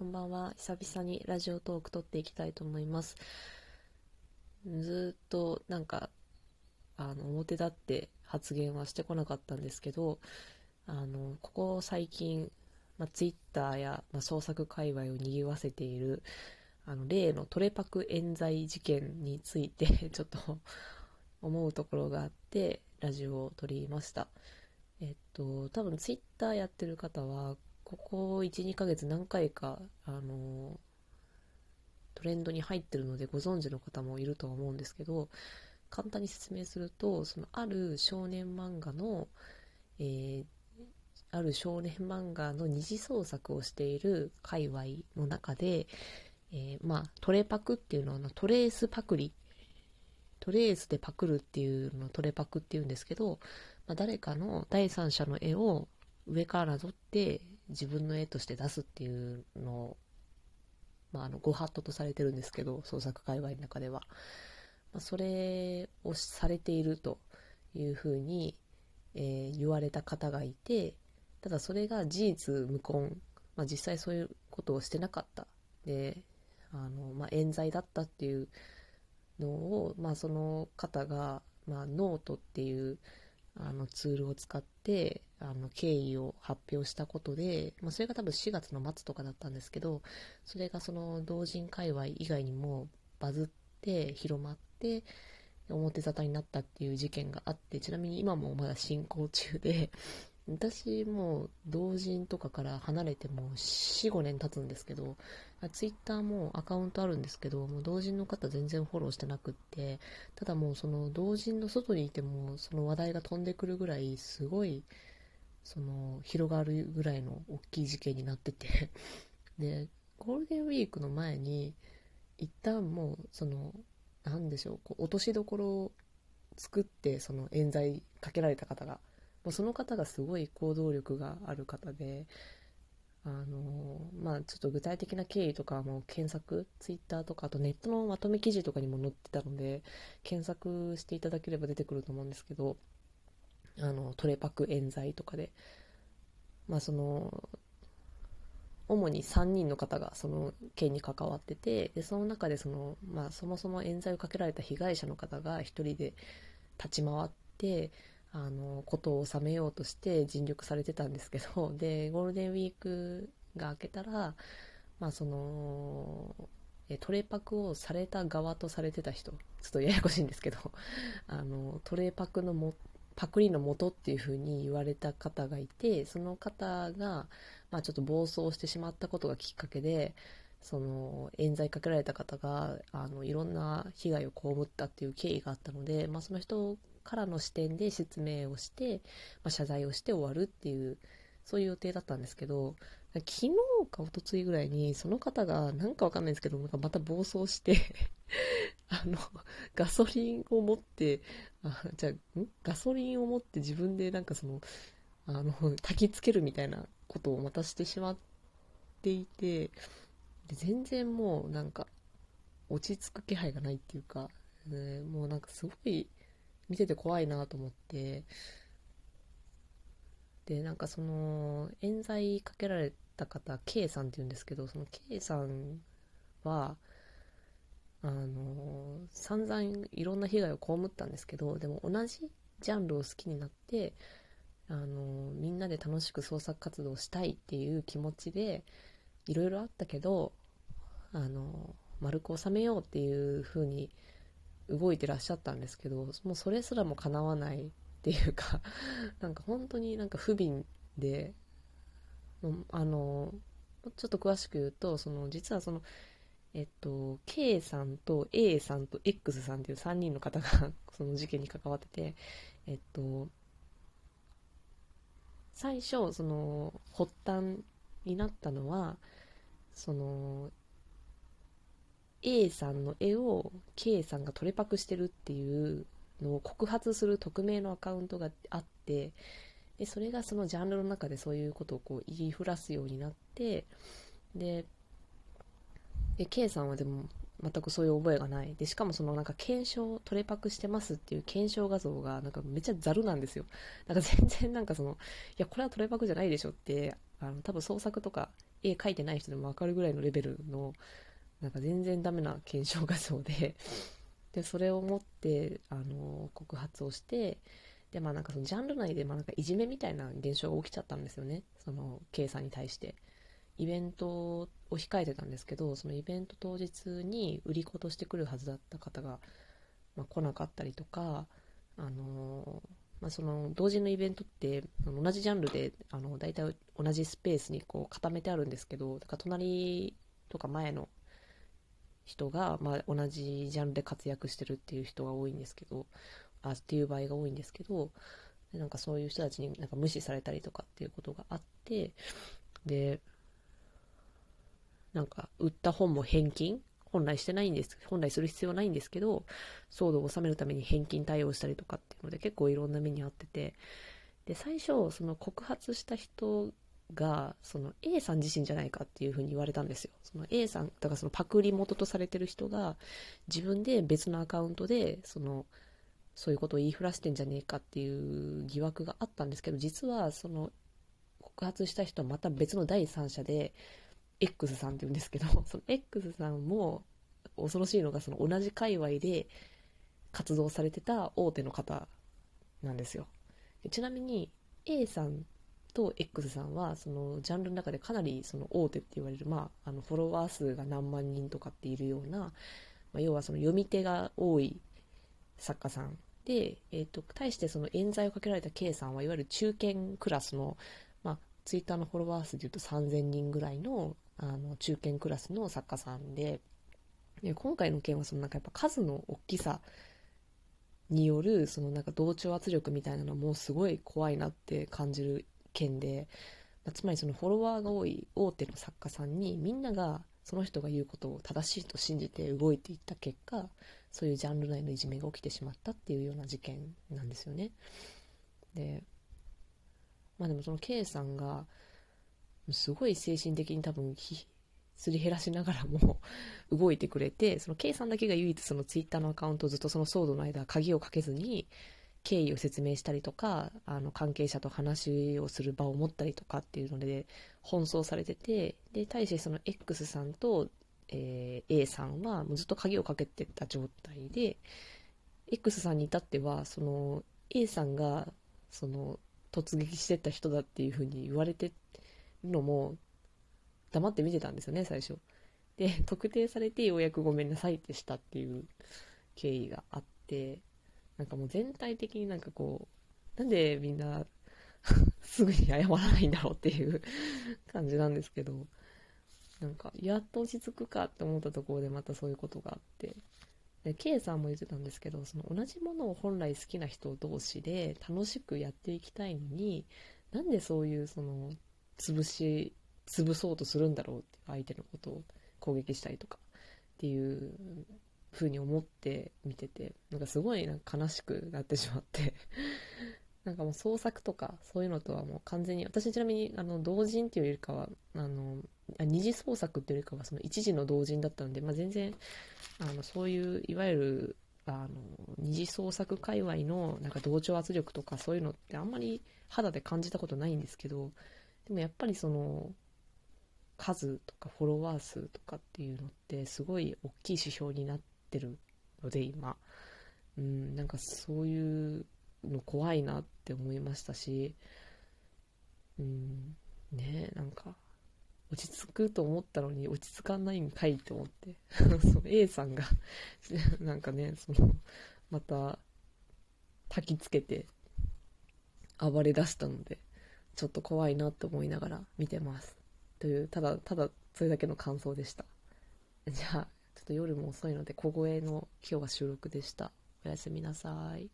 こんばんは。久々にラジオトーク撮っていきたいと思います。ずっとなんか、あの、表立って発言はしてこなかったんですけど、あの、ここ最近、まあ、ツイッターや、ま、創作界隈を賑わせている、あの、例のトレパク冤罪事件について ちょっと思うところがあって、ラジオを撮りました。えっと、多分ツイッターやってる方は、ここ1、2ヶ月何回か、あの、トレンドに入ってるのでご存知の方もいるとは思うんですけど、簡単に説明すると、そのある少年漫画の、えー、ある少年漫画の二次創作をしている界隈の中で、えー、まあ、トレパクっていうのはトレースパクリ、トレースでパクるっていうのをトレパクっていうんですけど、まあ、誰かの第三者の絵を上から撮って自分の絵として出すっていうのを、まあ、あのご法度とされてるんですけど創作界隈の中では、まあ、それをされているというふうに、えー、言われた方がいてただそれが事実無根、まあ、実際そういうことをしてなかった。であの、まあ、冤罪だったっていうのを、まあ、その方が、まあ、ノートっていうあのツールを使ってあの経緯を発表したことで、まあ、それが多分4月の末とかだったんですけどそれがその同人界隈以外にもバズって広まって表沙汰になったっていう事件があってちなみに今もまだ進行中で私も同人とかから離れても45年経つんですけどツイッターもアカウントあるんですけどもう同人の方全然フォローしてなくってただもうその同人の外にいてもその話題が飛んでくるぐらいすごいその広がるぐらいの大きい事件になってて。でゴールデンウィークの前に一旦もうその何でしょうこう落としどころを作ってその冤罪かけられた方がもうその方がすごい行動力がある方で、あのまあちょっと具体的な経緯とかも検索、ツイッターとか、あとネットのまとめ記事とかにも載ってたので、検索していただければ出てくると思うんですけど、あの、トレパク冤罪とかで、まあその、主に3人の方がその件に関わってて、で、その中でその、まあそもそも冤罪をかけられた被害者の方が一人で立ち回って、あの、ことを収めようとして尽力されてたんですけど、で、ゴールデンウィークが明けたら、まあその、トレーパクをされた側とされてた人、ちょっとややこしいんですけど、あの、トレーパクのも、パクリの元っていう風に言われた方がいて、その方が、まあちょっと暴走してしまったことがきっかけで、その、冤罪かけられた方が、あの、いろんな被害を被ったっていう経緯があったので、まあその人からの視点で説明をして、まあ、謝罪をして終わるっていう、そういう予定だったんですけど、昨日か一昨日ぐらいに、その方が、なんかわかんないですけど、また暴走して あの、ガソリンを持って、あじゃあ、ガソリンを持って自分でなんかその、あの、焚きつけるみたいなことをまたしてしまっていて、で全然もうなんか、落ち着く気配がないっていうか、ね、もうなんかすごい、見てて怖いなと思って。でなんかその冤罪かけられた方 K さんっていうんですけどその K さんはあの散々いろんな被害を被ったんですけどでも同じジャンルを好きになってあのみんなで楽しく創作活動したいっていう気持ちでいろいろあったけどあの丸く収めようっていう風に動いてらっしゃったんですけどもうそれすらも叶わないっていうか なんか本当になんか不憫であのちょっと詳しく言うとその実はそのえっと K さんと A さんと X さんっていう3人の方が その事件に関わっててえっと最初その発端になったのはその A さんの絵を K さんがトレパクしてるっていうのを告発する匿名のアカウントがあってでそれがそのジャンルの中でそういうことをこう言いふらすようになってでで K さんはでも全くそういう覚えがない。でしかもそのなんか検証トレパクしてますっていう検証画像がなんかめっちゃざるなんですよ。なんか全然なんかそのいやこれはトレパクじゃないでしょってあの多分創作とか絵描いてない人でもわかるぐらいのレベルのなんか全然ダメな検証画像ででそれを持ってあの告発をしてでまあなんかそのジャンル内でまあなんかいじめみたいな現象が起きちゃったんですよね。その K さんに対して。イベントを控えてたんですけどそのイベント当日に売り子として来るはずだった方が、まあ、来なかったりとかあのまあ、その同時のイベントって同じジャンルであの大体同じスペースにこう固めてあるんですけどだから隣とか前の人が、まあ、同じジャンルで活躍してるっていう人が多いんですけどあっていう場合が多いんですけどなんかそういう人たちになんか無視されたりとかっていうことがあってでなんか売った本も返金本来してないんです、本来する必要ないんですけど、騒動を収めるために返金対応したりとかっていうので結構いろんな目に遭ってて、で、最初、その告発した人が、その A さん自身じゃないかっていうふうに言われたんですよ。その A さん、だからそのパクリ元とされてる人が、自分で別のアカウントで、その、そういうことを言いふらしてんじゃねえかっていう疑惑があったんですけど、実はその告発した人はまた別の第三者で、X さんって言うんですけど、その X さんも恐ろしいのがその同じ界隈で活動されてた大手の方なんですよ。ちなみに A さんと X さんはそのジャンルの中でかなりその大手って言われる、まあ、あのフォロワー数が何万人とかっているような、まあ、要はその読み手が多い作家さん。で、えーと、対してその冤罪をかけられた K さんはいわゆる中堅クラスの、まあ、ツイッターのフォロワー数でいうと3000人ぐらいのあの中堅クラスの作家さんでで今回の件はそのなんかやっぱ数の大きさによるそのなんか同調圧力みたいなのもすごい怖いなって感じる件で、まあ、つまりそのフォロワーが多い大手の作家さんにみんながその人が言うことを正しいと信じて動いていった結果そういうジャンル内のいじめが起きてしまったっていうような事件なんですよね。でまあでもその K さんがすごい精神的に多分すり減らしながらも 動いてくれてその K さんだけが唯一そのツイッターのアカウントをずっとその騒動の間鍵をかけずに経緯を説明したりとかあの関係者と話をする場を持ったりとかっていうので奔走されててで対してその X さんと、えー、A さんはもうずっと鍵をかけてた状態で X さんに至ってはその A さんがその突撃してた人だっていうふうに言われてるのも黙って見てたんですよね、最初。で、特定されてようやくごめんなさいってしたっていう経緯があって、なんかもう全体的になんかこう、なんでみんな すぐに謝らないんだろうっていう 感じなんですけど、なんか、やっと落ち着くかって思ったところでまたそういうことがあって、で K さんも言ってたんですけど、その同じものを本来好きな人同士で楽しくやっていきたいのに、なんでそういうその潰し、潰そうとするんだろうって相手のことを攻撃したりとかっていう風に思って見てて、なんかすごいなんか悲しくなってしまって。なんかもう創作とかそういうのとはもう完全に、私ちなみにあの同人っていうよりかは、あの、二次創作っていうよりかはその一時の同人だったので、まあ、全然、あの、そういういわゆるあの二次創作界隈のなんか同調圧力とかそういうのってあんまり肌で感じたことないんですけどでもやっぱりその数とかフォロワー数とかっていうのってすごい大きい指標になってってるので今うんなんかそういうの怖いなって思いましたしうんねなんか落ち着くと思ったのに落ち着かないんかいと思って その A さんが なんかねそのまた焚きつけて暴れ出したのでちょっと怖いなって思いながら見てます。という、ただ、ただ、それだけの感想でした。じゃあ、ちょっと夜も遅いので、小声の今日は収録でした。おやすみなさい。